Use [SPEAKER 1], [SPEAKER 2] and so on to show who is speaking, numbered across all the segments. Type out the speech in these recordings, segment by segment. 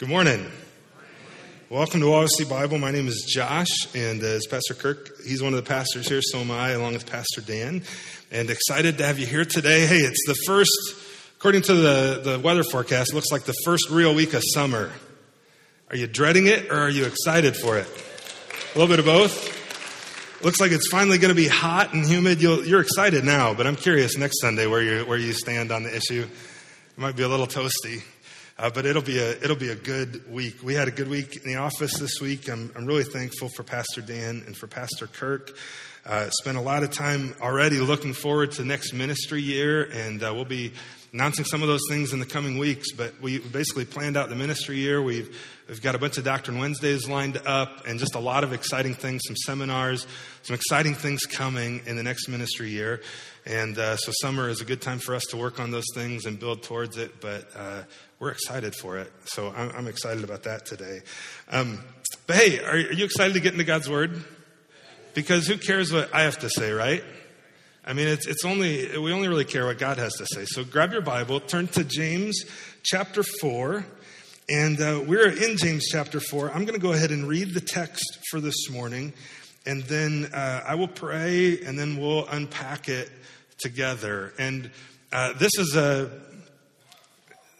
[SPEAKER 1] Good morning. Welcome to Odyssey Bible. My name is Josh, and uh, as Pastor Kirk, he's one of the pastors here, so am I, along with Pastor Dan. And excited to have you here today. Hey, it's the first, according to the, the weather forecast, looks like the first real week of summer. Are you dreading it, or are you excited for it? A little bit of both. Looks like it's finally going to be hot and humid. you are excited now, but I'm curious next Sunday where you, where you stand on the issue. It might be a little toasty. Uh, but it'll be a it'll be a good week. We had a good week in the office this week. I'm I'm really thankful for Pastor Dan and for Pastor Kirk. Uh, spent a lot of time already looking forward to next ministry year, and uh, we'll be announcing some of those things in the coming weeks. But we basically planned out the ministry year. We've we've got a bunch of Doctrine Wednesdays lined up, and just a lot of exciting things, some seminars, some exciting things coming in the next ministry year. And uh, so summer is a good time for us to work on those things and build towards it. But uh, we're excited for it. So I'm, I'm excited about that today. Um, but hey, are, are you excited to get into God's Word? Because who cares what I have to say, right? I mean, it's, it's only, we only really care what God has to say. So grab your Bible, turn to James chapter 4. And uh, we're in James chapter 4. I'm going to go ahead and read the text for this morning. And then uh, I will pray, and then we'll unpack it together. And uh, this is a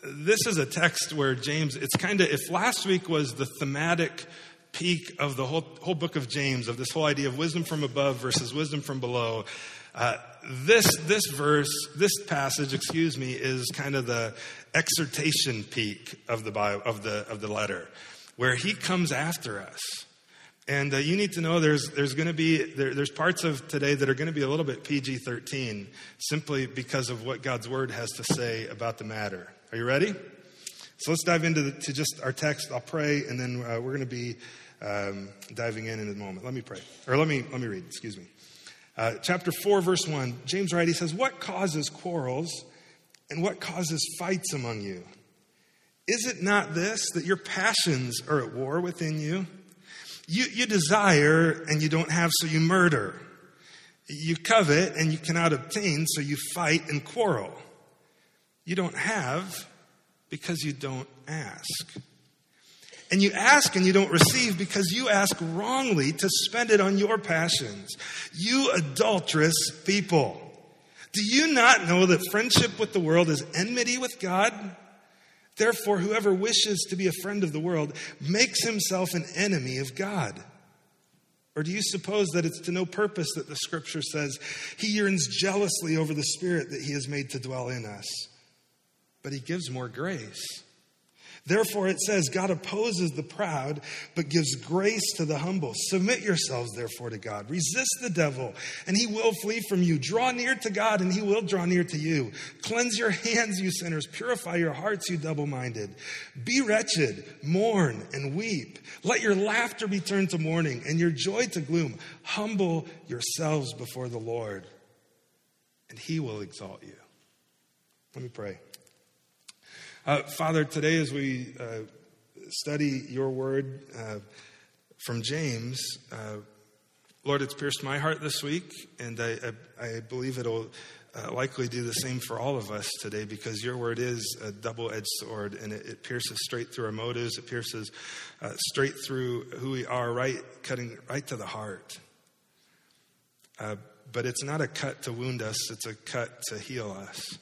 [SPEAKER 1] this is a text where James, it's kind of, if last week was the thematic peak of the whole, whole book of James, of this whole idea of wisdom from above versus wisdom from below, uh, this, this verse, this passage, excuse me, is kind of the exhortation peak of the, Bible, of the, of the letter, where he comes after us. And uh, you need to know there's, there's going to be, there, there's parts of today that are going to be a little bit PG 13 simply because of what God's word has to say about the matter. Are you ready? So let's dive into the, to just our text. I'll pray, and then uh, we're going to be um, diving in in a moment. Let me pray, or let me let me read. Excuse me. Uh, chapter four, verse one. James writes. He says, "What causes quarrels, and what causes fights among you? Is it not this that your passions are at war within you? You, you desire and you don't have, so you murder. You covet and you cannot obtain, so you fight and quarrel." You don't have because you don't ask. And you ask and you don't receive because you ask wrongly to spend it on your passions. You adulterous people. Do you not know that friendship with the world is enmity with God? Therefore, whoever wishes to be a friend of the world makes himself an enemy of God. Or do you suppose that it's to no purpose that the scripture says he yearns jealously over the spirit that he has made to dwell in us? but he gives more grace. Therefore, it says, God opposes the proud, but gives grace to the humble. Submit yourselves, therefore, to God. Resist the devil, and he will flee from you. Draw near to God, and he will draw near to you. Cleanse your hands, you sinners. Purify your hearts, you double minded. Be wretched, mourn, and weep. Let your laughter be turned to mourning, and your joy to gloom. Humble yourselves before the Lord, and he will exalt you. Let me pray. Uh, Father, today as we uh, study your word uh, from James, uh, Lord, it's pierced my heart this week, and I, I, I believe it'll uh, likely do the same for all of us today because your word is a double edged sword and it, it, pierces straight through our motives, it pierces uh, straight through who we are, right, cutting right to the heart. but it's not a cut to wound us, it's a cut to heal us.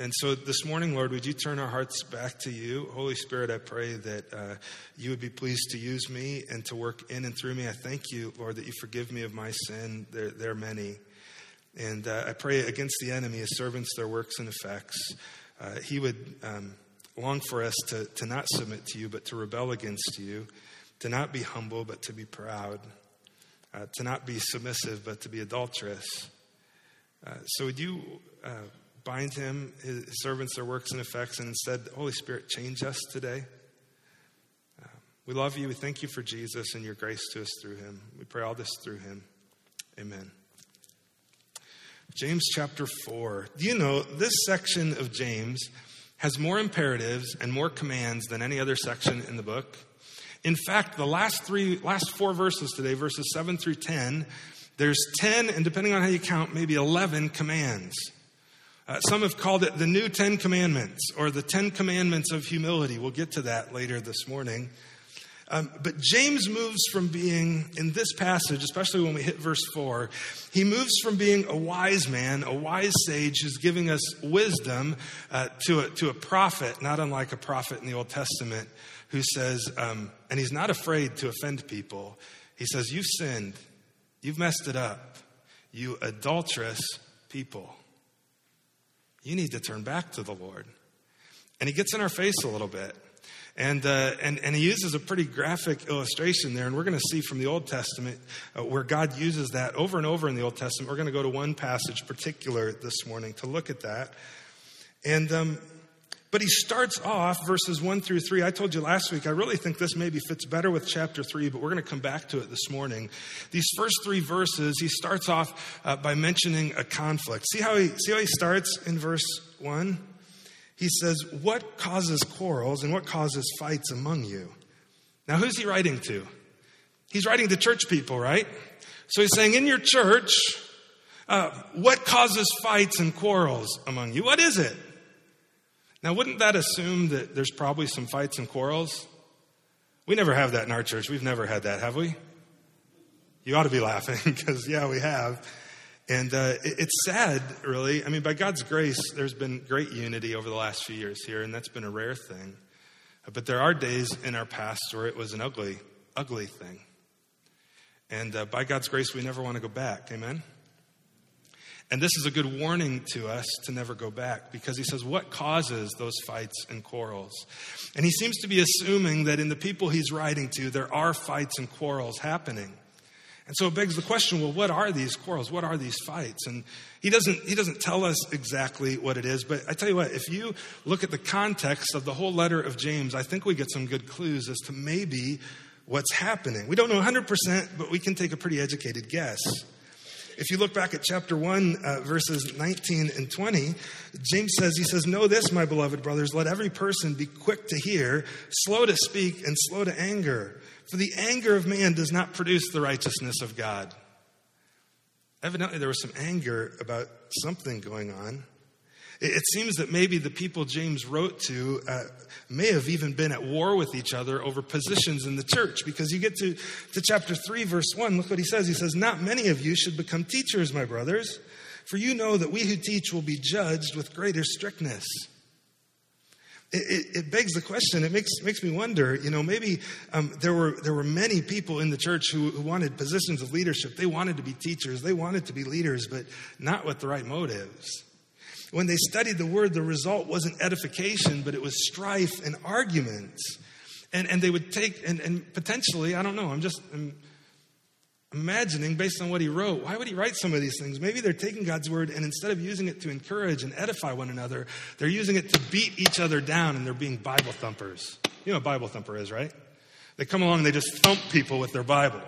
[SPEAKER 1] And so this morning, Lord, would you turn our hearts back to you? Holy Spirit, I pray that uh, you would be pleased to use me and to work in and through me. I thank you, Lord, that you forgive me of my sin. There, there are many. And uh, I pray against the enemy, his servants, their works and effects. Uh, he would um, long for us to, to not submit to you, but to rebel against you, to not be humble, but to be proud, uh, to not be submissive, but to be adulterous. Uh, so would you bind him, his servants, their works and effects, and instead, Holy Spirit, change us today. Uh, we love you. We thank you for Jesus and your grace to us through him. We pray all this through him. Amen. James chapter 4. Do you know this section of James has more imperatives and more commands than any other section in the book? In fact, the last three, last four verses today, verses 7 through 10, there's 10, and depending on how you count, maybe 11 commands. Uh, some have called it the new Ten Commandments or the Ten Commandments of humility. We'll get to that later this morning. Um, but James moves from being, in this passage, especially when we hit verse 4, he moves from being a wise man, a wise sage who's giving us wisdom, uh, to, a, to a prophet, not unlike a prophet in the Old Testament, who says, um, and he's not afraid to offend people. He says, You've sinned, you've messed it up, you adulterous people. You need to turn back to the Lord. And he gets in our face a little bit. And, uh, and, and he uses a pretty graphic illustration there. And we're going to see from the Old Testament uh, where God uses that over and over in the Old Testament. We're going to go to one passage particular this morning to look at that. And, um, but he starts off verses 1 through 3. I told you last week, I really think this maybe fits better with chapter 3, but we're going to come back to it this morning. These first three verses, he starts off uh, by mentioning a conflict. See how, he, see how he starts in verse 1? he says, What causes quarrels and what causes fights among you? Now, who's he writing to? He's writing to church people, right? So he's saying, In your church, uh, what causes fights and quarrels among you? What is it? Now, wouldn't that assume that there's probably some fights and quarrels? We never have that in our church. We've never had that, have we? You ought to be laughing because, yeah, we have. And uh, it's sad, really. I mean, by God's grace, there's been great unity over the last few years here, and that's been a rare thing. But there are days in our past where it was an ugly, ugly thing. And uh, by God's grace, we never want to go back. Amen? And this is a good warning to us to never go back because he says, What causes those fights and quarrels? And he seems to be assuming that in the people he's writing to, there are fights and quarrels happening. And so it begs the question, well, what are these quarrels? What are these fights? And he doesn't, he doesn't tell us exactly what it is, but I tell you what, if you look at the context of the whole letter of James, I think we get some good clues as to maybe what's happening. We don't know 100%, but we can take a pretty educated guess. If you look back at chapter 1, uh, verses 19 and 20, James says, He says, Know this, my beloved brothers, let every person be quick to hear, slow to speak, and slow to anger. For the anger of man does not produce the righteousness of God. Evidently, there was some anger about something going on. It seems that maybe the people James wrote to uh, may have even been at war with each other over positions in the church because you get to, to chapter 3, verse 1. Look what he says. He says, Not many of you should become teachers, my brothers, for you know that we who teach will be judged with greater strictness it, it, it, begs the question. It makes makes me wonder. You know, maybe um, there were there were many people in the church who, who wanted positions of leadership. They wanted to be teachers. They wanted to be leaders, but not with the right motives. When they studied the word, the result wasn't edification, but it was strife and arguments. And and they would take and, and potentially, I don't know. I'm just. I'm, imagining based on what he wrote, why would he write some of these things? Maybe they're taking God's word and instead of using it to encourage and edify one another, they're using it to beat each other down and they're being Bible thumpers. You know what a Bible thumper is, right? They come along and they just thump people with their Bible.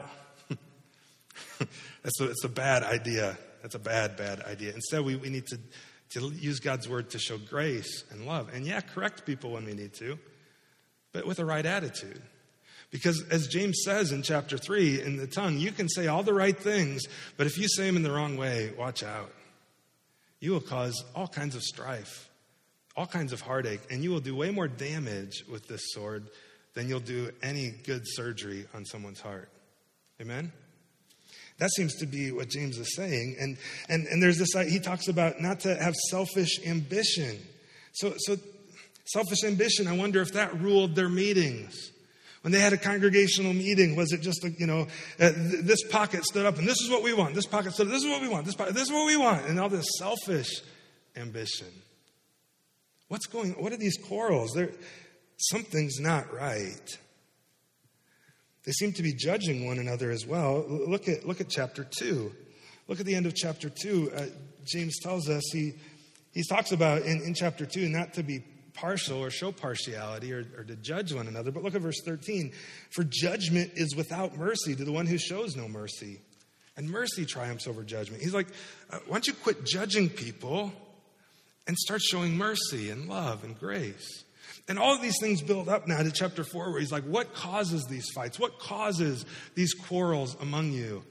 [SPEAKER 1] That's a, it's a bad idea. That's a bad, bad idea. Instead, we, we need to, to use God's word to show grace and love. And yeah, correct people when we need to, but with the right attitude. Because as James says in chapter 3, in the tongue, you can say all the right things, but if you say them in the wrong way, watch out. You will cause all kinds of strife, all kinds of heartache, and you will do way more damage with this sword than you'll do any good surgery on someone's heart. Amen? That seems to be what James is saying. And, and, and there's this, he talks about not to have selfish ambition. So, so selfish ambition, I wonder if that ruled their meetings. When they had a congregational meeting, was it just, a, you know, uh, th- this pocket stood up and this is what we want, this pocket stood up, this is what we want, this, pocket, this is what we want, and all this selfish ambition. What's going What are these quarrels? They're, something's not right. They seem to be judging one another as well. Look at, look at chapter 2. Look at the end of chapter 2. Uh, James tells us he, he talks about in, in chapter 2 not to be partial or show partiality or, or, to judge one another. But look at verse 13. For judgment is without mercy to the one who shows no mercy. And mercy triumphs over judgment. He's like, uh, why don't you quit judging people and start showing mercy and love and grace? And all of these things build up now to chapter 4, where he's like, what causes these fights? What causes these quarrels among you?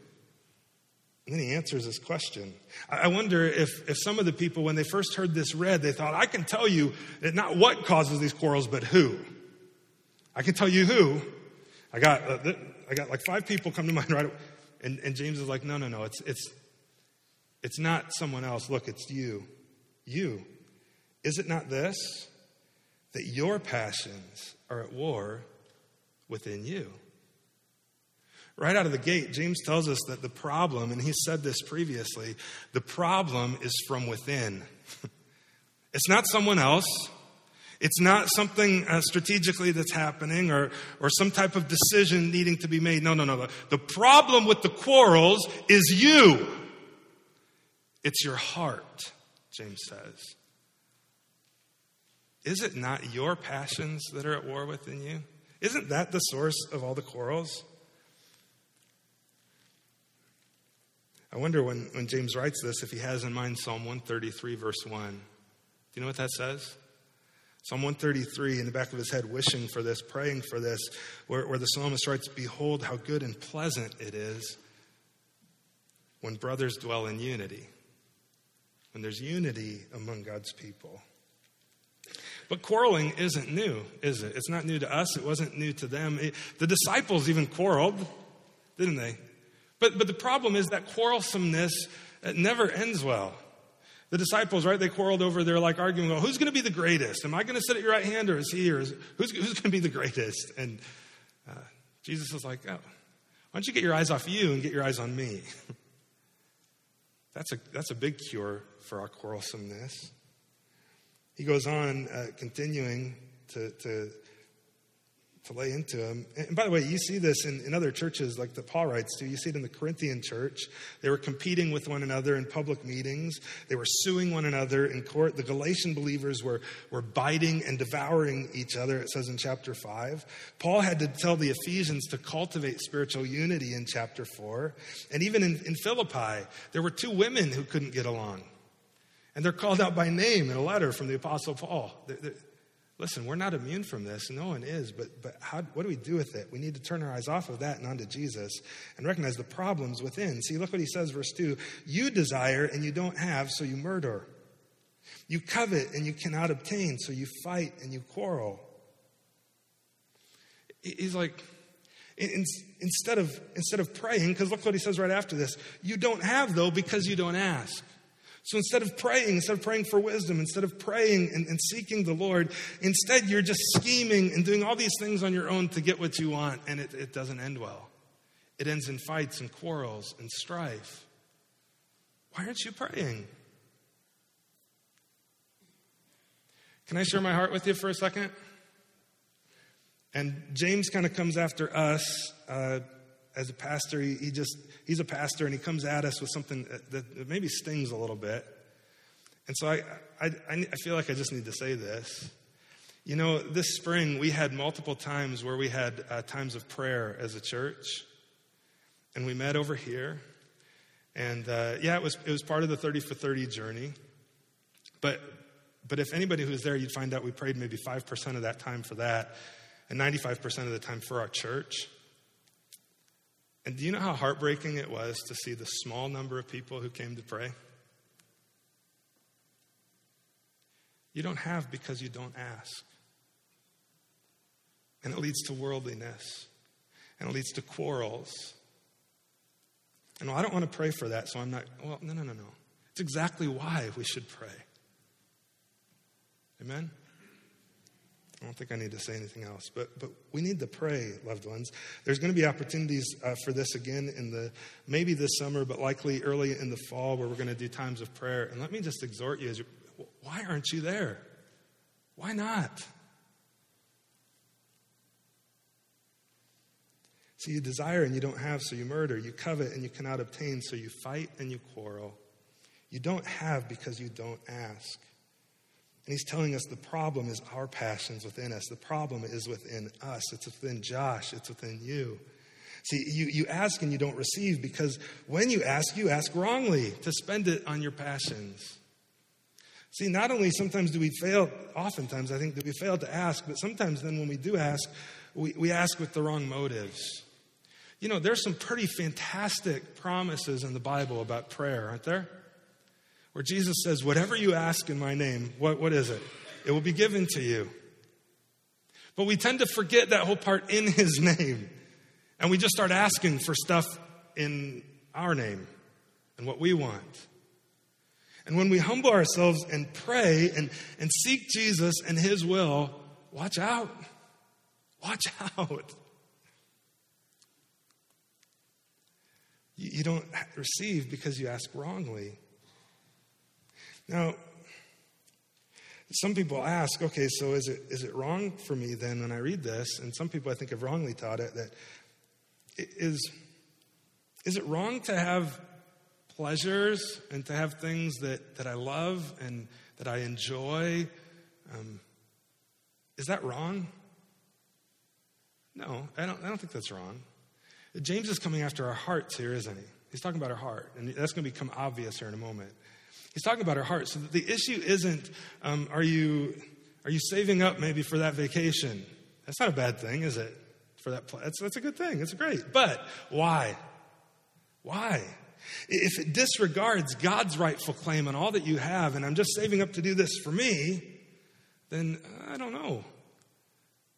[SPEAKER 1] And then he answers this question. I wonder if, if some of the people, when they first heard this read, they thought, I can tell you that not what causes these quarrels, but who. I can tell you who. I got, uh, I got like five people come to mind right away. And, and James is like, no, no, no, it's, it's, it's not someone else. Look, it's you. You. Is it not this? That your passions are at war within you. Right out of the gate, James tells us that the problem, and he said this previously, the problem is from within. it's not someone else. It's not something uh, strategically that's happening or, or some type of decision needing to be made. No, no, no. The problem with the quarrels is you. It's your heart, James says. Is it not your passions that are at war within you? Isn't that the source of all the quarrels? I wonder when, when James writes this if he has in mind Psalm 133, verse 1. Do you know what that says? Psalm 133 in the back of his head, wishing for this, praying for this, where, where the psalmist writes, Behold, how good and pleasant it is when brothers dwell in unity, when there's unity among God's people. But quarreling isn't new, is it? It's not new to us. It wasn't new to them. It, the disciples even quarreled, didn't they? But, but the problem is that quarrelsomeness it never ends well. The disciples, right, they quarreled over, they're like arguing, well, who's going to be the greatest? Am I going to sit at your right hand or is he? Or is, who's, who's going to be the greatest? And uh, Jesus is like, oh, why don't you get your eyes off you and get your eyes on me? that's, a, that's a big cure for our quarrelsomeness. He goes on, uh, continuing to, to to lay into him. And by the way, you see this in, in other churches like the Paul writes to. You see it in the Corinthian church. They were competing with one another in public meetings. They were suing one another in court. The Galatian believers were, were biting and devouring each other, it says in chapter 5. Paul had to tell the Ephesians to cultivate spiritual unity in chapter 4. And even in, in Philippi, there were two women who couldn't get along. And they're called out by name in a letter from the Apostle Paul. They're, they're, Listen, we're not immune from this. No one is. But, but how, what do we do with it? We need to turn our eyes off of that and onto Jesus and recognize the problems within. See, look what he says, verse 2 You desire and you don't have, so you murder. You covet and you cannot obtain, so you fight and you quarrel. He's like, instead of, instead of praying, because look what he says right after this you don't have, though, because you don't ask. So instead of praying, instead of praying for wisdom, instead of praying and, and, seeking the Lord, instead you're just scheming and doing all these things on your own to get what you want, and it, it doesn't end well. It ends in fights and quarrels and strife. Why aren't you praying? Can I share my heart with you for a second? And James kind of comes after us. Uh, as a pastor, he, he, just, he's a pastor and he comes at us with something that, that maybe stings a little bit. And so I, I, I feel like I just need to say this. You know, this spring we had multiple times where we had uh, times of prayer as a church. And we met over here. And uh, yeah, it was, it was part of the 30 for 30 journey. But, but if anybody who was there, you'd find out we prayed maybe 5% of that time for that and 95% of the time for our church. And do you know how heartbreaking it was to see the small number of people who came to pray? You don't have because you don't ask. And it leads to worldliness, and it leads to quarrels. And well, I don't want to pray for that, so I'm not. Well, no, no, no, no. It's exactly why we should pray. Amen? I don't think I need to say anything else, but but we need to pray, loved ones. There's going to be opportunities uh, for this again in the maybe this summer, but likely early in the fall, where we're going to do times of prayer. And let me just exhort you: you why aren't you there? Why not? So you desire and you don't have, so you murder. You covet and you cannot obtain, so you fight and you quarrel. You don't have because you don't ask. And he's telling us the problem is our passions within us. The problem is within us. It's within Josh. It's within you. See, you, you ask and you don't receive because when you ask, you ask wrongly to spend it on your passions. See, not only sometimes do we fail, oftentimes I think that we fail to ask, but sometimes then when we do ask, we, we ask with the wrong motives. You know, there's some pretty fantastic promises in the Bible about prayer, aren't there? Where Jesus says, Whatever you ask in my name, what, what is it? It will be given to you. But we tend to forget that whole part in his name. And we just start asking for stuff in our name and what we want. And when we humble ourselves and pray and, and seek Jesus and his will, watch out. Watch out. You don't receive because you ask wrongly. Now, some people ask, okay, so is it, is it wrong for me then when I read this? And some people I think have wrongly taught it that is, is it wrong to have pleasures and to have things that, that I love and that I enjoy? Um, is that wrong? No, I don't, I don't think that's wrong. James is coming after our hearts here, isn't he? He's talking about our heart, and that's going to become obvious here in a moment. He's talking about our heart. So the issue isn't um, are you are you saving up maybe for that vacation? That's not a bad thing, is it? For that, that's, that's a good thing. It's great. But why? Why? If it disregards God's rightful claim on all that you have, and I'm just saving up to do this for me, then I don't know.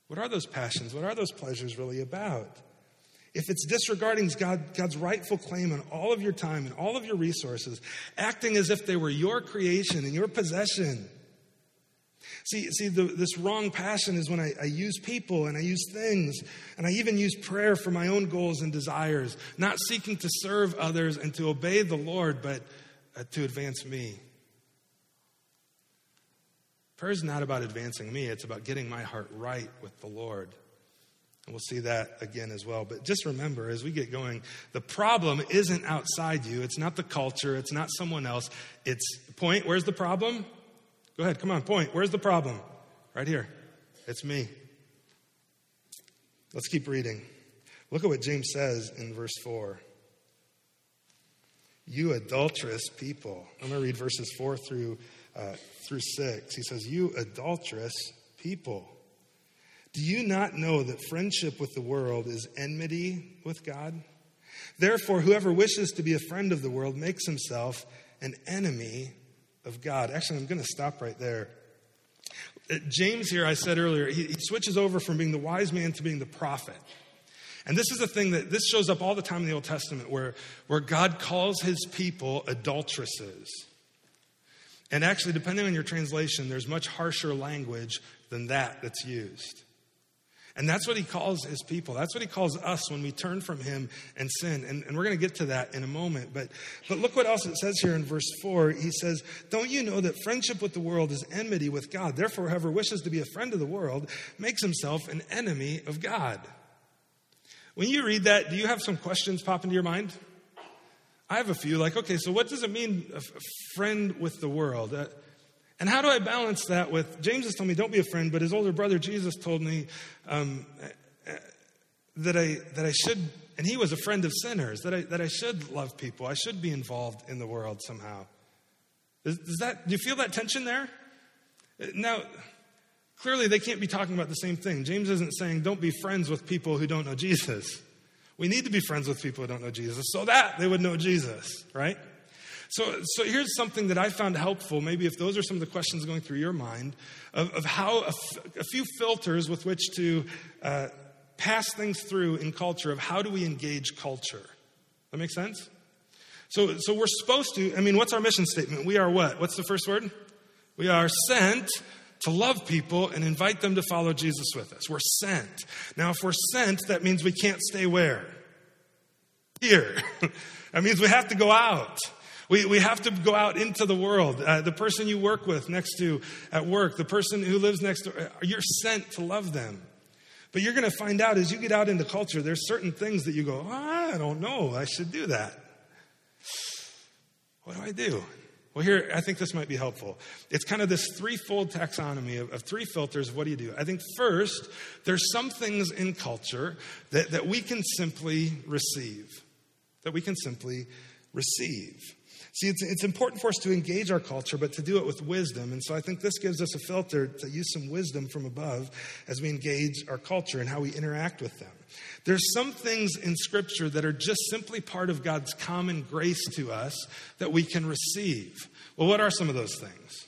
[SPEAKER 1] What are those passions? What are those pleasures really about? If it's disregarding God, God's rightful claim on all of your time and all of your resources, acting as if they were your creation and your possession. See, see the, this wrong passion is when I, I use people and I use things, and I even use prayer for my own goals and desires, not seeking to serve others and to obey the Lord, but uh, to advance me. Prayer is not about advancing me, it's about getting my heart right with the Lord. We'll see that again as well. But just remember, as we get going, the problem isn't outside you. It's not the culture. It's not someone else. It's point. Where's the problem? Go ahead. Come on. Point. Where's the problem? Right here. It's me. Let's keep reading. Look at what James says in verse 4. You adulterous people. I'm going to read verses 4 through, uh, through 6. He says, You adulterous people. Do you not know that friendship with the world is enmity with God? Therefore, whoever wishes to be a friend of the world makes himself an enemy of God. Actually, I'm going to stop right there. Uh, James, here, I said earlier, he, he switches over from being the wise man to being the prophet. And this is a thing that this shows up all the time in the Old Testament where, where God calls his people adulteresses. And actually, depending on your translation, there's much harsher language than that that's used. And that's what he calls his people. That's what he calls us when we turn from him and sin. And, and we're going to get to that in a moment. But, but look what else it says here in verse 4. He says, Don't you know that friendship with the world is enmity with God? Therefore, whoever wishes to be a friend of the world makes himself an enemy of God. When you read that, do you have some questions pop into your mind? I have a few. Like, okay, so what does it mean, a friend with the world? Uh, and how do I balance that with James has told me, don't be a friend, but his older brother Jesus told me um, that, I, that I should, and he was a friend of sinners, that I, that I should love people. I should be involved in the world somehow. Does, does that, do you feel that tension there? Now, clearly they can't be talking about the same thing. James isn't saying don't be friends with people who don't know Jesus. We need to be friends with people who don't know Jesus so that they would know Jesus, right? So, so here's something that I found helpful, maybe if those are some of the questions going through your mind, of, of how a, f- a few filters with which to uh, pass things through in culture of how do we engage culture. That makes sense? So, so we're supposed to, I mean, what's our mission statement? We are what? What's the first word? We are sent to love people and invite them to follow Jesus with us. We're sent. Now, if we're sent, that means we can't stay where? Here. that means we have to go out. We, we have to go out into the world. Uh, the person you work with next to at work, the person who lives next to, uh, you're sent to love them. But you're going to find out as you get out into culture, there's certain things that you go, oh, I don't know, I should do that. What do I do? Well, here, I think this might be helpful. It's kind of this threefold taxonomy of, of, three filters. What do you do? I think first, there's some things in culture that, that we can simply receive. That we can simply receive. See, it's, it's important for us to engage our culture, but to do it with wisdom. And so I think this gives us a filter to use some wisdom from above as we engage our culture and how we interact with them. There's some things in Scripture that are just simply part of God's common grace to us that we can receive. Well, what are some of those things?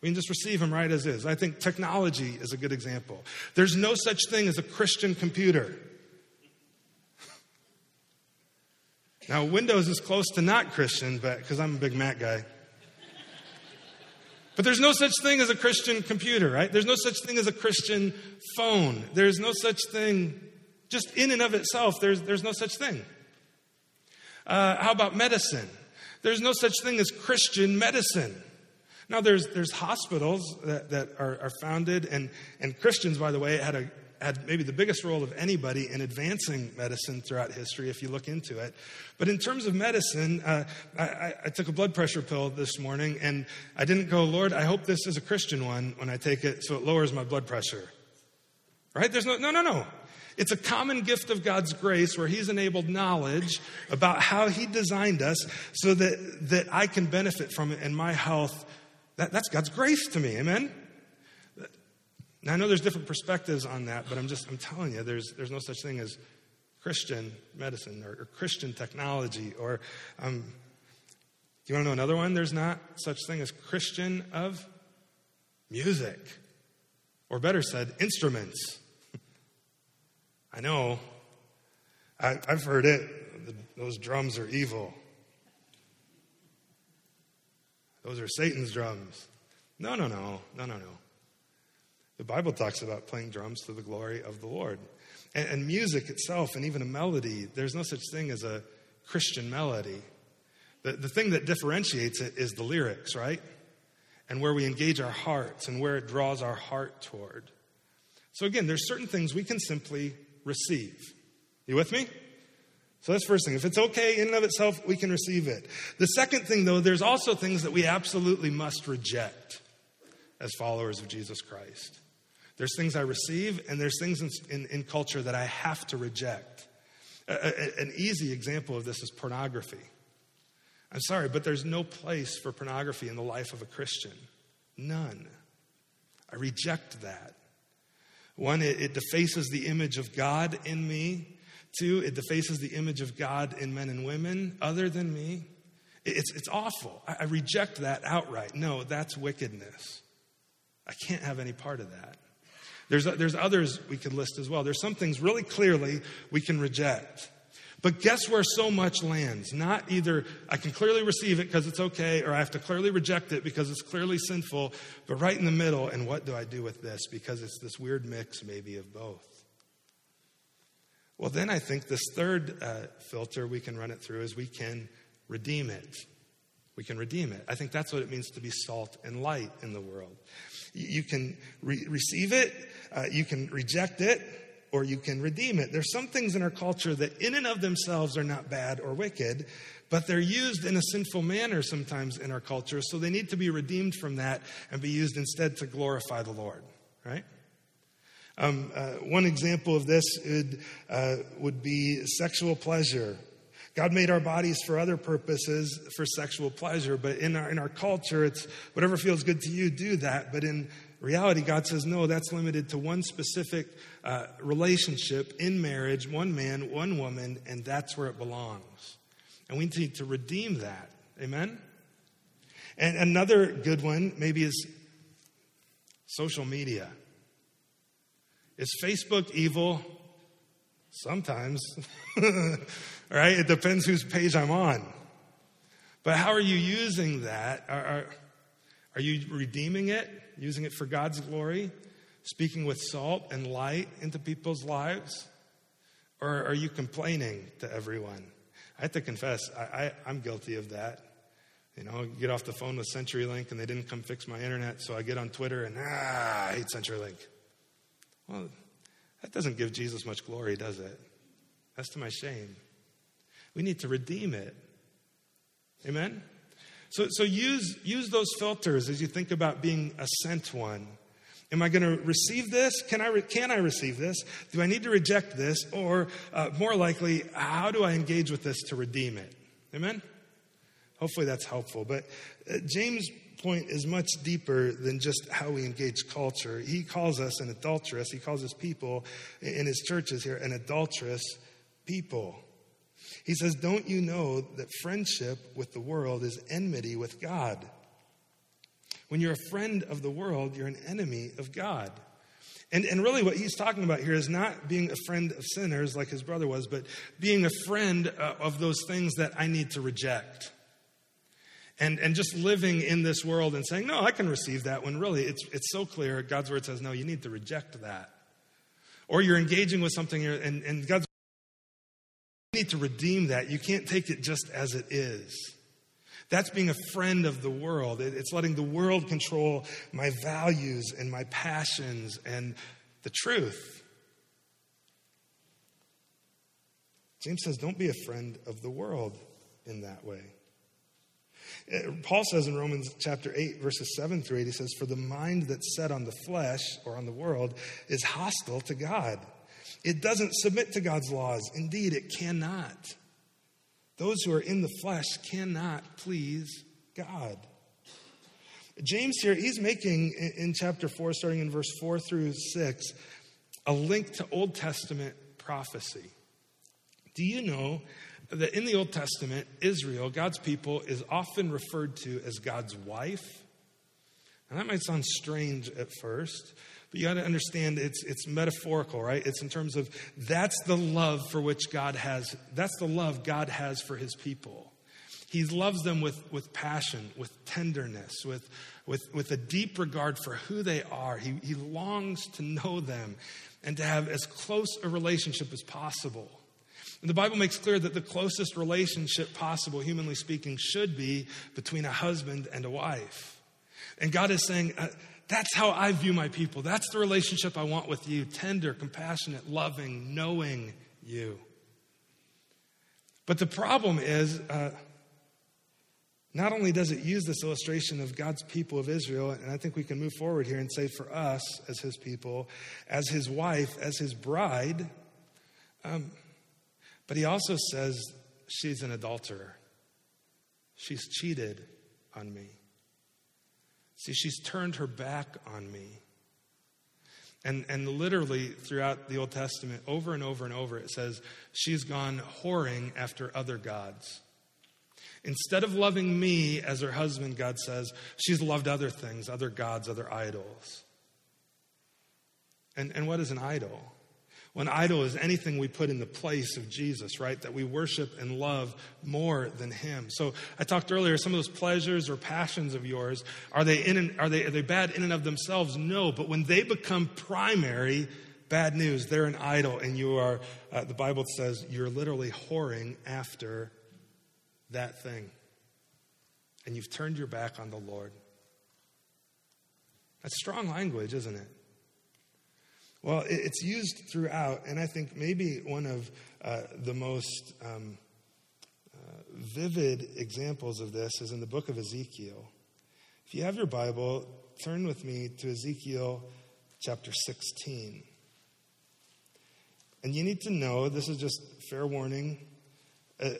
[SPEAKER 1] We can just receive them right as is. I think technology is a good example. There's no such thing as a Christian computer. Now, Windows is close to not Christian, but because I'm a big Mac guy. But there's no such thing as a Christian computer, right? There's no such thing as a Christian phone. There's no such thing, just in and of itself, there's, there's no such thing. Uh, how about medicine? There's no such thing as Christian medicine. Now, there's, there's hospitals that, that are, are founded, and, and Christians, by the way, had a, had maybe the biggest role of anybody in advancing medicine throughout history, if you look into it. But in terms of medicine, uh, I, I, took a blood pressure pill this morning, and I didn't go, Lord, I hope this is a Christian one when I take it so it lowers my blood pressure. Right? There's no, no, no, no. It's a common gift of God's grace where He's enabled knowledge about how He designed us so that, that I can benefit from it in my health. That, that's God's grace to me. Amen? Now, I know there's different perspectives on that, but I'm just, I'm telling you, there's, there's no such thing as Christian medicine or, or Christian technology or, um, do you want to know another one? There's not such thing as Christian of music, or better said, instruments. I know. I, have heard it. those drums are evil. Those are Satan's drums. No, no, no, no, no, no. The Bible talks about playing drums to the glory of the Lord. And, and, music itself, and even a melody, there's no such thing as a Christian melody. The, the thing that differentiates it is the lyrics, right? And where we engage our hearts and where it draws our heart toward. So, again, there's certain things we can simply receive. You with me? So that's first thing. If it's okay in and of itself, we can receive it. The second thing, though, there's also things that we absolutely must reject as followers of Jesus Christ. There's things I receive, and there's things in, in, in culture that I have to reject. A, a, an easy example of this is pornography. I'm sorry, but there's no place for pornography in the life of a Christian. None. I reject that. One, it, it defaces the image of God in me. Two, it defaces the image of God in men and women other than me. It's, it's awful. I, I reject that outright. No, that's wickedness. I can't have any part of that. There's, there's others we could list as well. There's some things really clearly we can reject. But guess where so much lands? Not either I can clearly receive it because it's okay, or I have to clearly reject it because it's clearly sinful, but right in the middle, and what do I do with this? Because it's this weird mix, maybe, of both. Well, then I think this third uh, filter we can run it through is we can redeem it. We can redeem it. I think that's what it means to be salt and light in the world. You can re- receive it, uh, you can reject it, or you can redeem it. There's some things in our culture that, in and of themselves, are not bad or wicked, but they're used in a sinful manner sometimes in our culture, so they need to be redeemed from that and be used instead to glorify the Lord, right? Um, uh, one example of this would, uh, would be sexual pleasure God made our bodies for other purposes, for sexual pleasure, but in our, in our culture, it's whatever feels good to you, do that. But in reality, God says, no, that's limited to one specific uh, relationship in marriage, one man, one woman, and that's where it belongs. And we need to redeem that. Amen? And another good one maybe is social media. Is Facebook evil? Sometimes. right? It depends whose page I'm on. But how are you using that? Are, are, are you redeeming it, using it for God's glory, speaking with salt and light into people's lives? Or are you complaining to everyone? I have to confess, I, I, am guilty of that. You know, get off the phone with CenturyLink and they didn't come fix my internet, so I get on Twitter and, ah, I hate CenturyLink. Well, that doesn't give Jesus much glory, does it? That's to my shame. We need to redeem it. Amen? So, so use, use those filters as you think about being a sent one. Am I going to receive this? Can I, re- can I receive this? Do I need to reject this? Or uh, more likely, how do I engage with this to redeem it? Amen? hopefully that's helpful. But uh, James' point is much deeper than just how we engage culture. He calls us an adulteress, he calls his people in his churches here an adulterous people. He says, Don't you know that friendship with the world is enmity with God? When you're a friend of the world, you're an enemy of God. And, and really, what he's talking about here is not being a friend of sinners like his brother was, but being a friend uh, of those things that I need to reject. And, and just living in this world and saying, no, I can receive that when really it's, it's so clear. God's word says, no, you need to reject that. Or you're engaging with something and, and God's you need to redeem that. You can't take it just as it is. That's being a friend of the world. It's letting the world control my values and my passions and the truth. James says, don't be a friend of the world in that way. Uh, Paul says in Romans chapter 8, verses 7 through 8, he says, For the mind that's set on the flesh or on the world is hostile to God. It doesn't submit to God's laws. Indeed, it cannot. Those who are in the flesh cannot please God. James here, he's making in chapter 4, starting in verse 4 through 6, a link to Old Testament prophecy. Do you know that in the Old Testament, Israel, God's people, is often referred to as God's wife? And that might sound strange at first, but you got to understand it's, it's metaphorical, right? It's in terms of that's the love for which God has, that's the love God has for his people. He loves them with, with passion, with tenderness, with, with, with a deep regard for who they are. He, he longs to know them and to have as close a relationship as possible. And the Bible makes clear that the closest relationship possible, humanly speaking, should be between a husband and a wife. And God is saying, uh, that's how I view my people. That's the relationship I want with you tender, compassionate, loving, knowing you. But the problem is, uh, not only does it use this illustration of God's people of Israel, and I think we can move forward here and say for us as his people, as his wife, as his bride, um, but he also says she's an adulterer. She's cheated on me. See, she's turned her back on me. And, and literally throughout the Old Testament, over and over and over, it says she's gone whoring after other gods. Instead of loving me as her husband, God says, she's loved other things, other gods, other idols. And, and what is an idol? When idol is anything we put in the place of Jesus, right? That we worship and love more than Him. So I talked earlier, some of those pleasures or passions of yours, are they, in are they, are they bad in and of themselves? No, but when they become primary, bad news, they're an idol, and you are, uh, the Bible says, you're literally whoring after that thing. And you've turned your back on the Lord. That's strong language, isn't it? Well, it's used throughout, and I think maybe one of uh, the most um, uh, vivid examples of this is in the book of Ezekiel. If you have your Bible, turn with me to Ezekiel chapter 16. And you need to know this is just fair warning. Uh,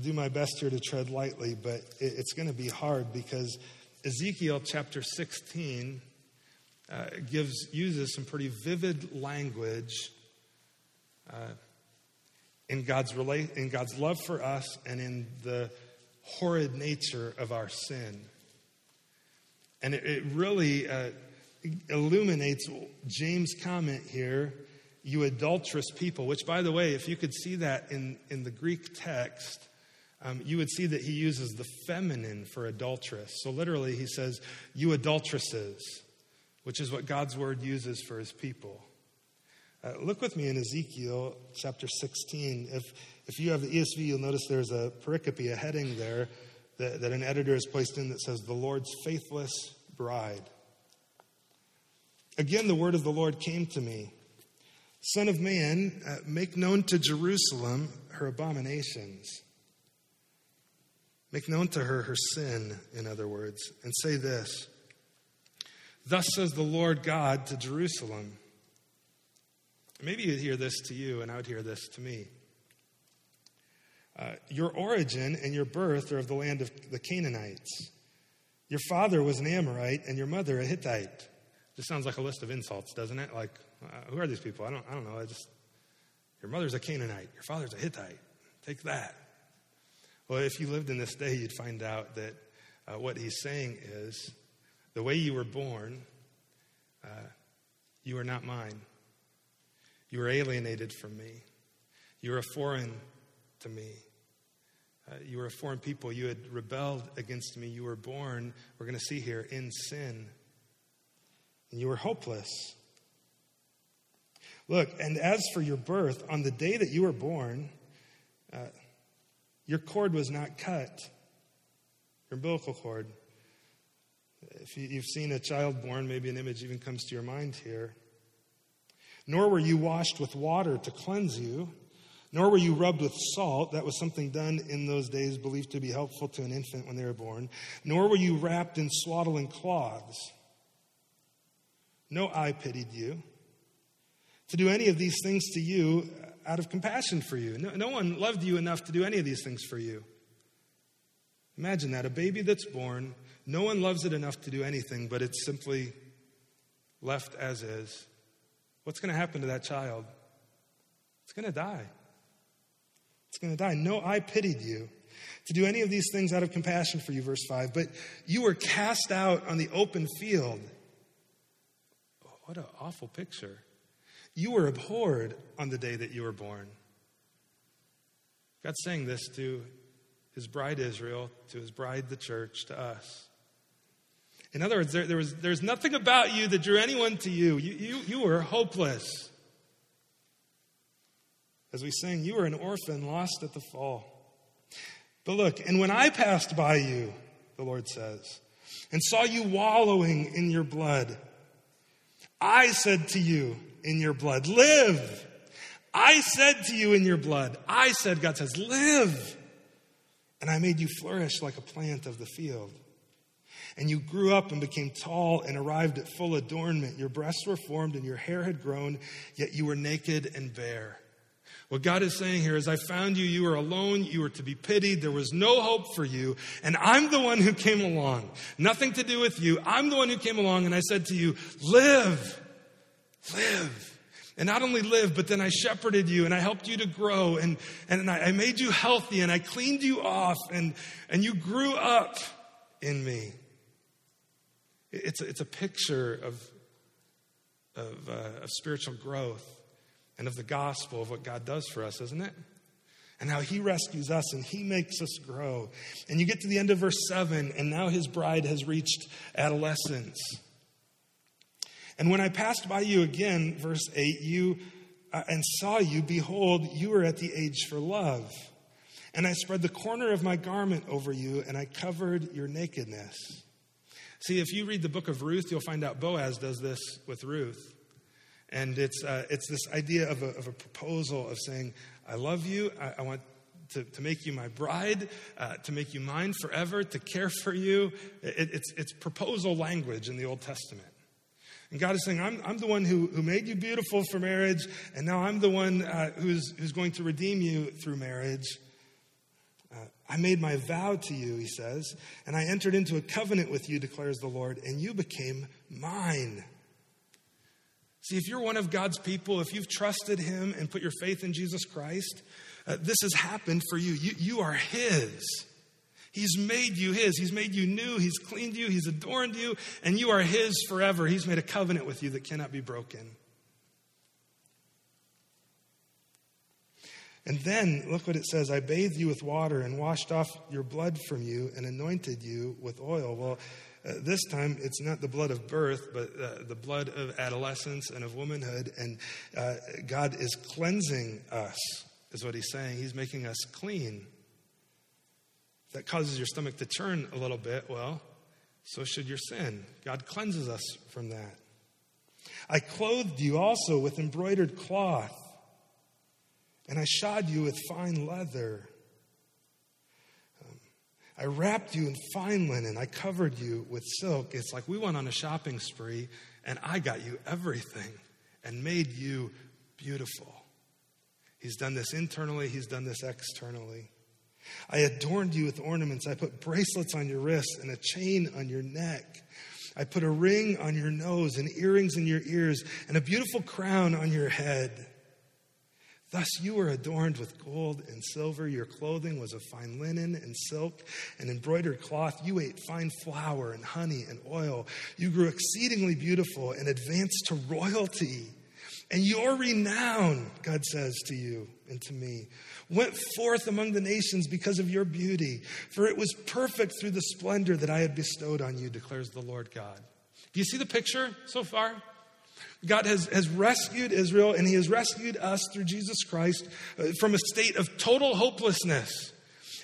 [SPEAKER 1] do my best here to tread lightly, but it, it's going to be hard because Ezekiel chapter 16 uh, gives uses some pretty vivid language uh, in God's rela- in God's love for us and in the horrid nature of our sin. And it, it really uh, illuminates James' comment here, you adulterous people, which, by the way, if you could see that in, in the Greek text, um, you would see that he uses the feminine for adulteress. So literally, he says, you adulteresses which is what God's word uses for his people. Uh, look with me in Ezekiel chapter 16. If, if you have the ESV, you'll notice there's a pericope, a heading there that, that an editor has placed in that says, The Lord's faithless bride. Again, the word of the Lord came to me Son of man, uh, make known to Jerusalem her abominations. Make known to her her sin, in other words, and say this Thus says the Lord God to Jerusalem. Maybe you'd hear this to you, and I would hear this to me. Uh, your origin and your birth are of the land of the Canaanites. Your father was an Amorite and your mother a Hittite. Just sounds like a list of insults, doesn't it? Like, uh, who are these people? I don't, I don't know. I just, your mother's a Canaanite. Your father's a Hittite. Take that. Well, if you lived in this day, you'd find out that uh, what he's saying is the way you were born, uh, you are not mine. You were alienated from me. You are foreign to me. Uh, you were a foreign people. You had rebelled against me. You were born, we're going to see here, in sin. And you were hopeless. Look, and as for your birth, on the day that you were born, uh, your cord was not cut, your umbilical cord. If you've seen a child born, maybe an image even comes to your mind here. Nor were you washed with water to cleanse you, nor were you rubbed with salt. That was something done in those days believed to be helpful to an infant when they were born. Nor were you wrapped in swaddling cloths. No eye pitied you to do any of these things to you uh, out of compassion for you. No, no one loved you enough to do any of these things for you. Imagine that a baby that's born, no one loves it enough to do anything, but it's simply left as is. What's going to happen to that child? It's going to die. It's going to die. No, I pitied you to do any of these things out of compassion for you, verse 5. But you were cast out on the open field. What an awful picture. You were abhorred on the day that you were born. God's saying this to his bride Israel, to his bride the church, to us. In other words, there, there was, there's nothing about you that drew anyone to you. You, you. you were hopeless. As we sing, you were an orphan lost at the fall. But look, and when I passed by you, the Lord says, and saw you wallowing in your blood, I said to you in your blood, live. I said to you in your blood, I said, God says, live. And I made you flourish like a plant of the field. And you grew up and became tall and arrived at full adornment. Your breasts were formed and your hair had grown, yet you were naked and bare. What God is saying here is, I found you, you were alone, you were to be pitied, there was no hope for you, and I'm the one who came along. Nothing to do with you. I'm the one who came along, and I said to you, Live, live. And not only live, but then I shepherded you and I helped you to grow and, and I, I made you healthy and I cleaned you off and, and you grew up in me. It's a, it's a picture of, of, uh, of spiritual growth and of the gospel of what God does for us, isn't it? And how he rescues us and he makes us grow. And you get to the end of verse 7, and now his bride has reached adolescence. And when I passed by you again, verse 8, you uh, and saw you, behold, you were at the age for love. And I spread the corner of my garment over you, and I covered your nakedness. See, if you read the book of Ruth, you'll find out Boaz does this with Ruth. And it's, uh, it's this idea of a, of a proposal of saying, I love you. I, I want to, to, make you my bride, uh, to make you mine forever, to care for you. It, it's, it's proposal language in the Old Testament. And God is saying, I'm, I'm the one who, who made you beautiful for marriage, and now I'm the one uh, who's, who's going to redeem you through marriage. I made my vow to you, he says, and I entered into a covenant with you, declares the Lord, and you became mine. See, if you're one of God's people, if you've trusted Him and put your faith in Jesus Christ, uh, this has happened for you. you. You are His. He's made you His. He's made you new. He's cleaned you. He's adorned you, and you are His forever. He's made a covenant with you that cannot be broken. And then, look what it says I bathed you with water and washed off your blood from you and anointed you with oil. Well, uh, this time, it's not the blood of birth, but uh, the blood of adolescence and of womanhood. And uh, God is cleansing us, is what He's saying. He's making us clean. That causes your stomach to churn a little bit, well, so should your sin. God cleanses us from that. I clothed you also with embroidered cloth, and I shod you with fine leather. Um, I wrapped you in fine linen. I covered you with silk. It's like we went on a shopping spree and I got you everything and made you beautiful. He's done this internally, He's done this externally. I adorned you with ornaments. I put bracelets on your wrists and a chain on your neck. I put a ring on your nose and earrings in your ears and a beautiful crown on your head. Thus you were adorned with gold and silver. Your clothing was of fine linen and silk and embroidered cloth. You ate fine flour and honey and oil. You grew exceedingly beautiful and advanced to royalty. And your renown, God says to you and to me, went forth among the nations because of your beauty. For it was perfect through the splendor that I had bestowed on you, declares the Lord God. Do you see the picture so far? God has, has rescued Israel and he has rescued us through Jesus Christ uh, from a state of total hopelessness.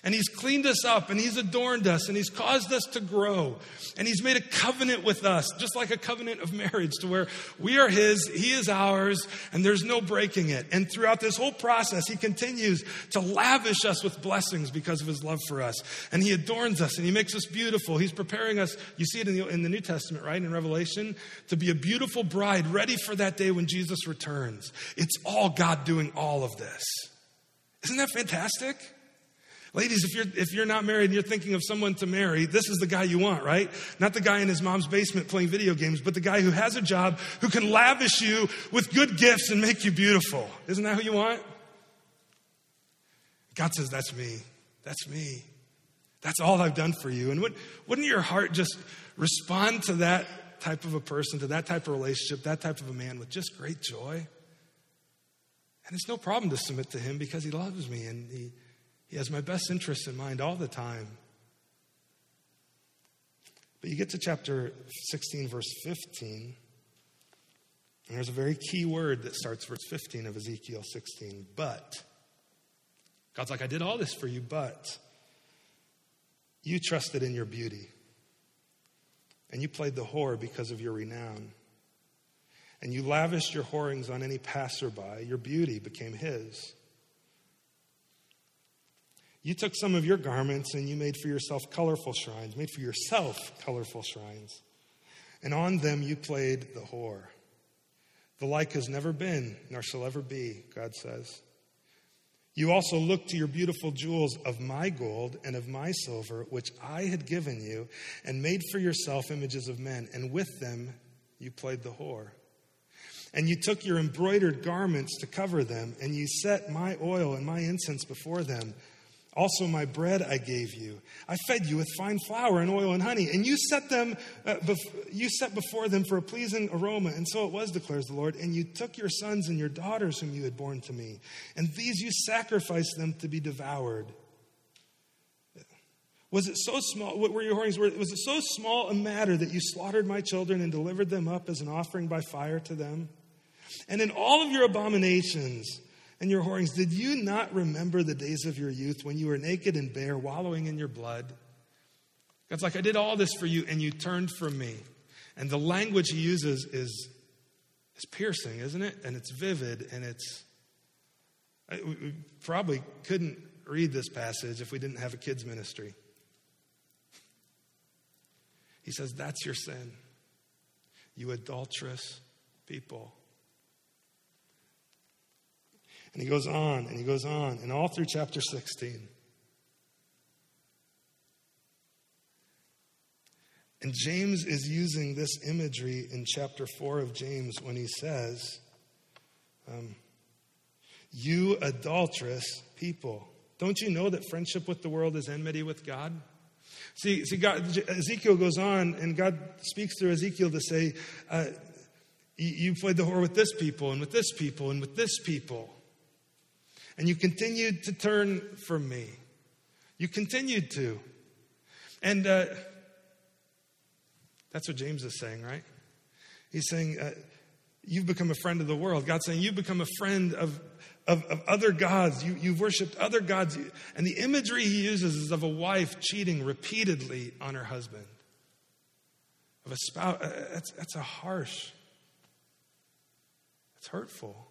[SPEAKER 1] And he's cleaned us up and he's adorned us and he's caused us to grow. And he's made a covenant with us, just like a covenant of marriage, to where we are his, he is ours, and there's no breaking it. And throughout this whole process, he continues to lavish us with blessings because of his love for us. And he adorns us and he makes us beautiful. He's preparing us, you see it in the, in the New Testament, right? In Revelation, to be a beautiful bride ready for that day when Jesus returns. It's all God doing all of this. Isn't that fantastic? Ladies, if you're, if you're not married and you're thinking of someone to marry, this is the guy you want, right? Not the guy in his mom's basement playing video games, but the guy who has a job, who can lavish you with good gifts and make you beautiful. Isn't that who you want? God says, That's me. That's me. That's all I've done for you. And would, wouldn't your heart just respond to that type of a person, to that type of relationship, that type of a man with just great joy? And it's no problem to submit to him because he loves me and he he has my best interests in mind all the time. But you get to chapter 16, verse 15, and there's a very key word that starts verse 15 of Ezekiel 16. But. God's like, I did all this for you, but you trusted in your beauty. And you played the whore because of your renown. And you lavished your whorings on any passerby. Your beauty became his. You took some of your garments and you made for yourself colorful shrines, made for yourself colorful shrines. And on them you played the whore. The like has never been, nor shall ever be, God says. You also looked to your beautiful jewels of my gold and of my silver, which I had given you, and made for yourself images of men, and with them you played the whore. And you took your embroidered garments to cover them, and you set my oil and my incense before them also, my bread I gave you. I fed you with fine flour and oil and honey, and you set them, uh, bef- you set before them for a pleasing aroma. And so it was, declares the Lord. And you took your sons and your daughters whom you had borne to me, and these you sacrificed them to be devoured. Was it so small? What were your horns? Was it so small a matter that you slaughtered my children and delivered them up as an offering by fire to them? And in all of your abominations, and your whorings, did you not remember the days of your youth when you were naked and bare, wallowing in your blood? God's like, I did all this for you, and you turned from me. And the language he uses is, is piercing, isn't it? And it's vivid, and it's. We probably couldn't read this passage if we didn't have a kids' ministry. He says, That's your sin, you adulterous people. And he goes on and he goes on, and all through chapter 16. And James is using this imagery in chapter 4 of James when he says, um, You adulterous people, don't you know that friendship with the world is enmity with God? See, see God, Ezekiel goes on, and God speaks through Ezekiel to say, uh, You played the whore with this people, and with this people, and with this people. And you continued to turn from me. You continued to. And uh, that's what James is saying, right? He's saying, uh, You've become a friend of the world. God's saying, You've become a friend of, of, of other gods. You, you've worshiped other gods. And the imagery he uses is of a wife cheating repeatedly on her husband, of a spouse. Uh, that's, that's a harsh, it's hurtful.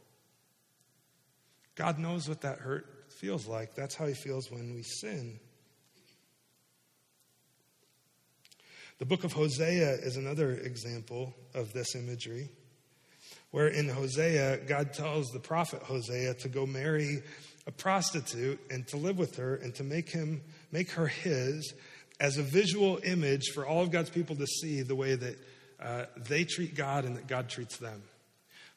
[SPEAKER 1] God knows what that hurt feels like. That's how He feels when we sin. The book of Hosea is another example of this imagery, where in Hosea, God tells the prophet Hosea to go marry a prostitute and to live with her and to make him make her his as a visual image for all of God's people to see the way that uh, they treat God and that God treats them.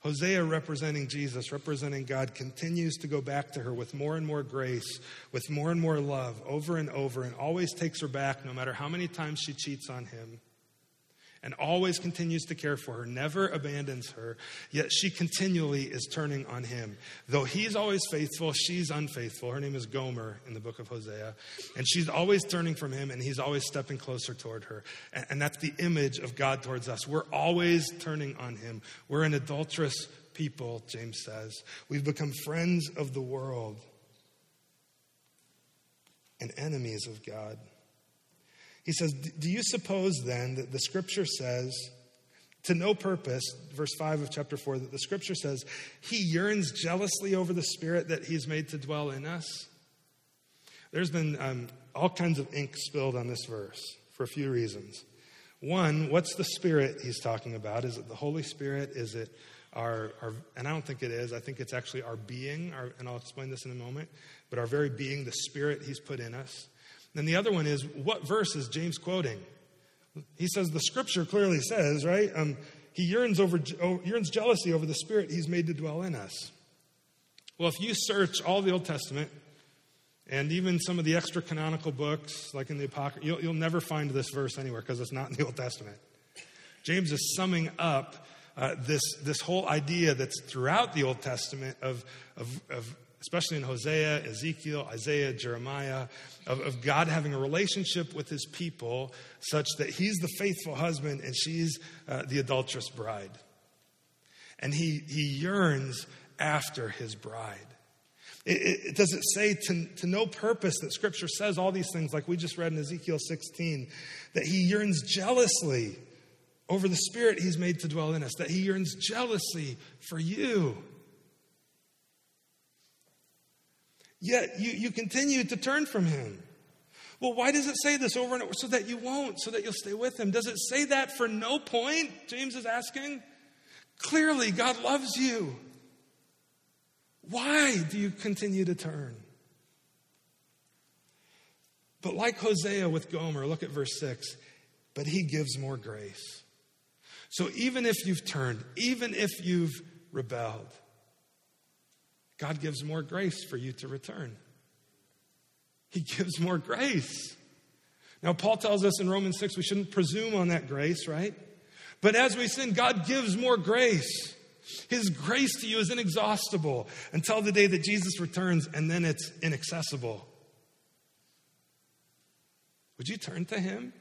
[SPEAKER 1] Hosea, representing Jesus, representing God, continues to go back to her with more and more grace, with more and more love, over and over, and always takes her back no matter how many times she cheats on him and always continues to care for her, never abandons her, yet she continually is turning on him. Though he's always faithful, she's unfaithful. Her name is Gomer in the book of Hosea. And she's always turning from him, and he's always stepping closer toward her. And, and that's the image of God towards us. We're always turning on him. We're an adulterous people, James says. We've become friends of the world and enemies of God. He says, Do you suppose then that the scripture says, to no purpose, verse 5 of chapter 4, that the scripture says, He yearns jealously over the spirit that He's made to dwell in us? There's been um, all kinds of ink spilled on this verse for a few reasons. One, what's the spirit he's talking about? Is it the Holy Spirit? Is it our, our and I don't think it is. I think it's actually our being, our, and I'll explain this in a moment, but our very being, the spirit he's put in us. Then the other one is what verse is James quoting? He says the scripture clearly says, right? Um, he yearns over yearns jealousy over the spirit he's made to dwell in us. Well, if you search all the Old Testament and even some of the extra canonical books, like in the Apocrypha, you'll, you'll never find this verse anywhere because it's not in the Old Testament. James is summing up uh, this, this whole idea that's throughout the Old Testament of, of, of especially in Hosea, Ezekiel, Isaiah, Jeremiah, of, of, God having a relationship with his people such that he's the faithful husband and she's uh, the adulterous bride. And he, he yearns after his bride. It, it, it doesn't say to, to no purpose that Scripture says all these things, like we just read in Ezekiel 16, that he yearns jealously over the Spirit he's made to dwell in us, that he yearns jealously for you. Yet you, you continue to turn from him. Well, why does it say this over and over? So that you won't, so that you'll stay with him. Does it say that for no point? James is asking. Clearly, God loves you. Why do you continue to turn? But like Hosea with Gomer, look at verse 6 but he gives more grace. So even if you've turned, even if you've rebelled, God gives more grace for you to return. He gives more grace. Now, Paul tells us in Romans 6 we shouldn't presume on that grace, right? But as we sin, God gives more grace. His grace to you is inexhaustible until the day that Jesus returns, and then it's inaccessible. Would you turn to Him?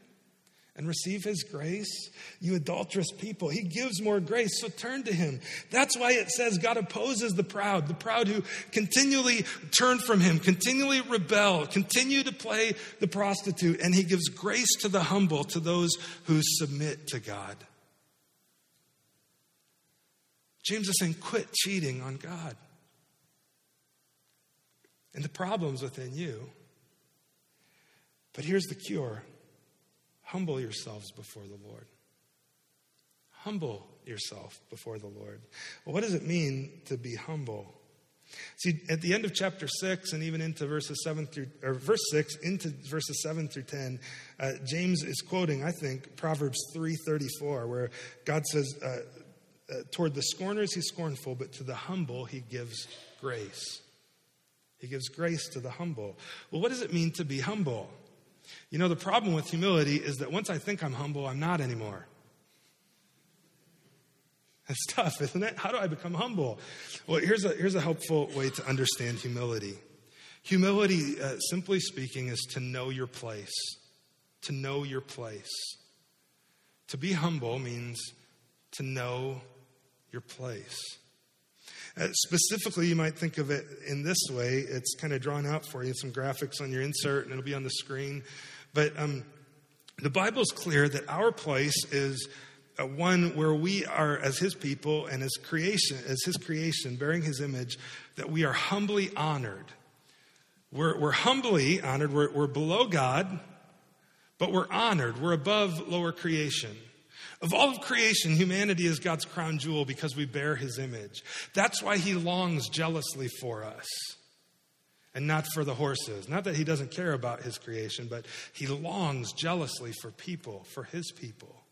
[SPEAKER 1] And receive his grace? You adulterous people. He gives more grace, so turn to him. That's why it says God opposes the proud, the proud who continually turn from him, continually rebel, continue to play the prostitute, and he gives grace to the humble, to those who submit to God. James is saying, quit cheating on God. And the problem's within you. But here's the cure Humble yourselves before the Lord. Humble yourself before the Lord. Well, what does it mean to be humble? See, at the end of chapter 6 and even into verses 7 through, or verse 6 into verses 7 through 10, uh, James is quoting, I think, Proverbs 3.34, where God says, uh, uh, toward the scorners he's scornful, but to the humble he gives grace. He gives grace to the humble. Well, what does it mean to be humble? You know, the problem with humility is that once I think I'm humble, I'm not anymore. That's tough, isn't it? How do I become humble? Well, here's a, here's a helpful way to understand humility. Humility, uh, simply speaking, is to know your place. To know your place. To be humble means to know your place. Uh, specifically, you might think of it in this way. It's kind of drawn out for you, some graphics on your insert, and it'll be on the screen. But um, the Bible's clear that our place is uh, one where we are, as His people and as creation, as His creation, bearing His image, that we are humbly honored. We're, we're humbly honored. We're, we're below God, but we're honored. We're above lower creation. Of all of creation, humanity is God's crown jewel because we bear his image. That's why he longs jealously for us. and not for the horses. Not that he doesn't care about his creation, but he longs jealously for people, for his people.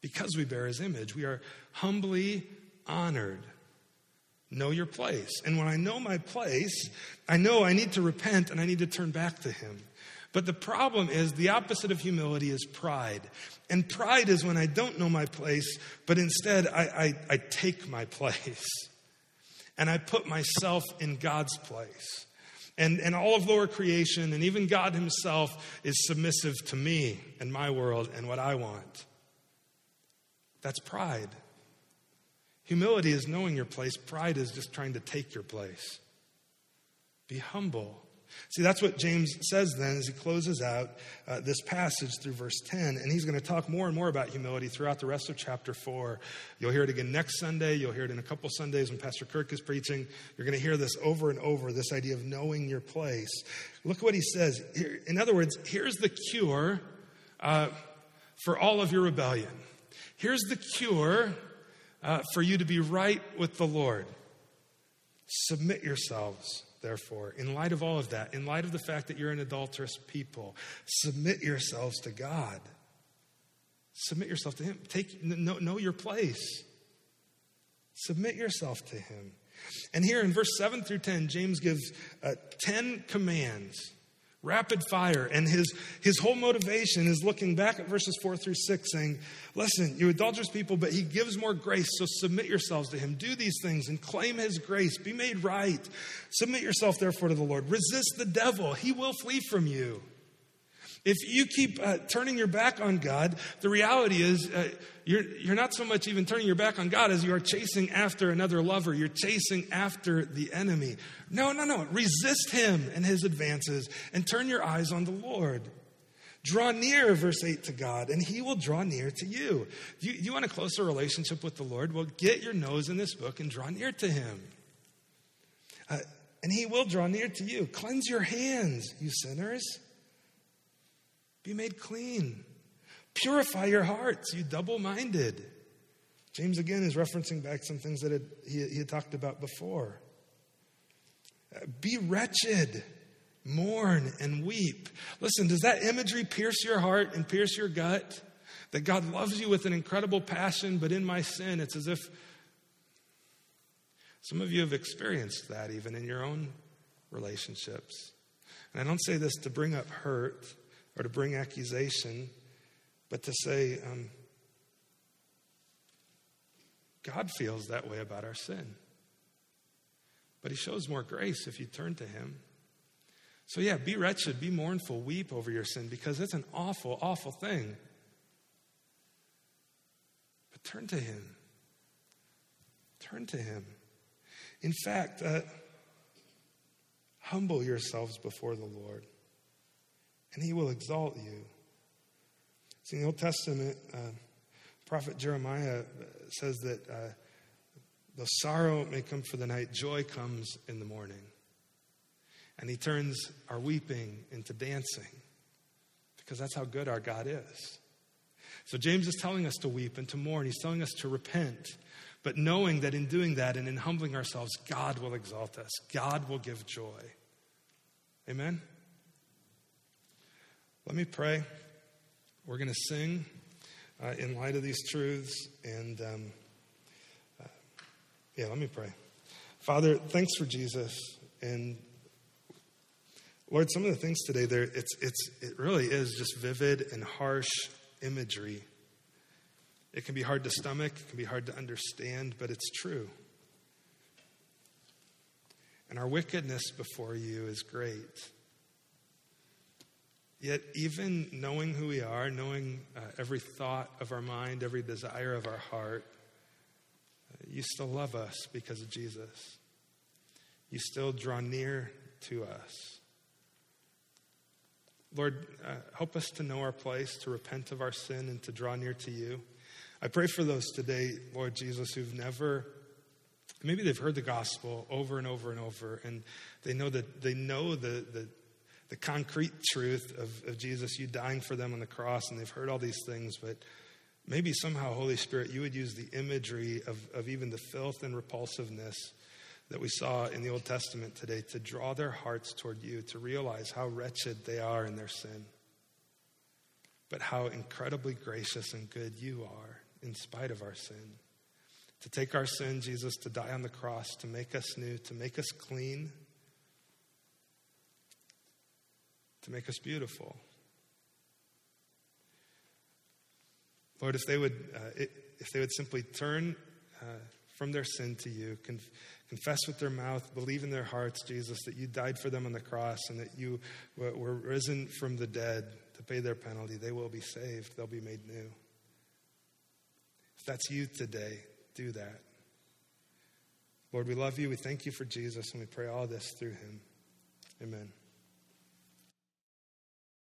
[SPEAKER 1] Because we bear his image, we are humbly honored. Know your place. And when I know my place, I know I need to repent and I need to turn back to him. But the problem is the opposite of humility is pride. And pride is when I don't know my place, but instead I, I, I take my place. And I put myself in God's place. And, and all of lower creation and even God Himself is submissive to me and my world and what I want. That's pride. Humility is knowing your place, pride is just trying to take your place. Be humble. See, that's what James says then as he closes out uh, this passage through verse 10. And he's going to talk more and more about humility throughout the rest of chapter 4. You'll hear it again next Sunday. You'll hear it in a couple Sundays when Pastor Kirk is preaching. You're going to hear this over and over this idea of knowing your place. Look what he says. In other words, here's the cure uh, for all of your rebellion. Here's the cure uh, for you to be right with the Lord. Submit yourselves therefore, in light of all of that, in light of the fact that you're an adulterous people, submit yourselves to God. Submit yourself to Him. Take, know, know your place. Submit yourself to Him. And here in verse 7 through 10, James gives uh, 10 commands rapid fire. And his, his whole motivation is looking back at verses 4 through 6, saying, Listen, you adulterous people, but he gives more grace, so submit yourselves to him. Do these things and claim his grace. Be made right. Submit yourself, therefore, to the Lord. Resist the devil, he will flee from you. If you keep uh, turning your back on God, the reality is uh, you're, you're not so much even turning your back on God as you are chasing after another lover. You're chasing after the enemy. No, no, no. Resist him and his advances and turn your eyes on the Lord. Draw near, verse 8, to God, and he will draw near to you. You, you want a closer relationship with the Lord? Well, get your nose in this book and draw near to him. Uh, and he will draw near to you. Cleanse your hands, you sinners. Be made clean. Purify your hearts, you double minded. James again is referencing back some things that he had talked about before. Uh, be wretched, mourn, and weep. Listen, does that imagery pierce your heart and pierce your gut? That God loves you with an incredible passion, but in my sin, it's as if some of you have experienced that even in your own relationships. And I don't say this to bring up hurt or to bring accusation, but to say, um, God feels that way about our sin. But He shows more grace if you turn to Him. So, yeah, be wretched, be mournful, weep over your sin because it's an awful, awful thing. But turn to Him. Turn to Him. In fact, uh, humble yourselves before the Lord and he will exalt you. See, in the Old Testament, uh, prophet Jeremiah says that uh, sorrow may come for the night, joy comes in the morning. And he turns our weeping into dancing because that's how good our God is. So James is telling us to weep and to mourn. He's telling us to repent, but knowing that in doing that and in humbling ourselves, God will exalt us, God will give joy. Amen? Let me pray. We're going to sing uh, in light of these truths. And um, uh, yeah, let me pray. Father, thanks for Jesus. And Lord, some of the things today, there it's, it's, it really is just vivid and harsh imagery. It can be hard to stomach, it can be hard to understand, but it's true. And our wickedness before you is great. Yet, even knowing who we are, knowing uh, every thought of our mind, every desire of our heart, uh, you still love us because of Jesus. You still draw near to us. Lord, uh, help us to know our place, to repent of our sin, and to draw near to you. I pray for those today, Lord Jesus, who've never, maybe they've heard the gospel over and over and over, and they know that they know the, the the concrete truth of, of Jesus, you dying for them on the cross, and they've heard all these things, but maybe somehow, Holy Spirit, you would use the imagery of, of even the filth and repulsiveness that we saw in the Old Testament today to draw their hearts toward you, to realize how wretched they are in their sin, but how incredibly gracious and good you are in spite of our sin. To take our sin, Jesus, to die on the cross, to make us new, to make us clean, to make us beautiful. Lord, if they would, uh, if they would simply turn uh, from their sin to you, conf- confess with their mouth, believe in their hearts, Jesus, that you died for them on the cross and that you were risen from the dead to pay their penalty, they will be saved. They'll be made new. If that's you today, do that. Lord, we love you. We thank you for Jesus, and we pray all this through him. Amen.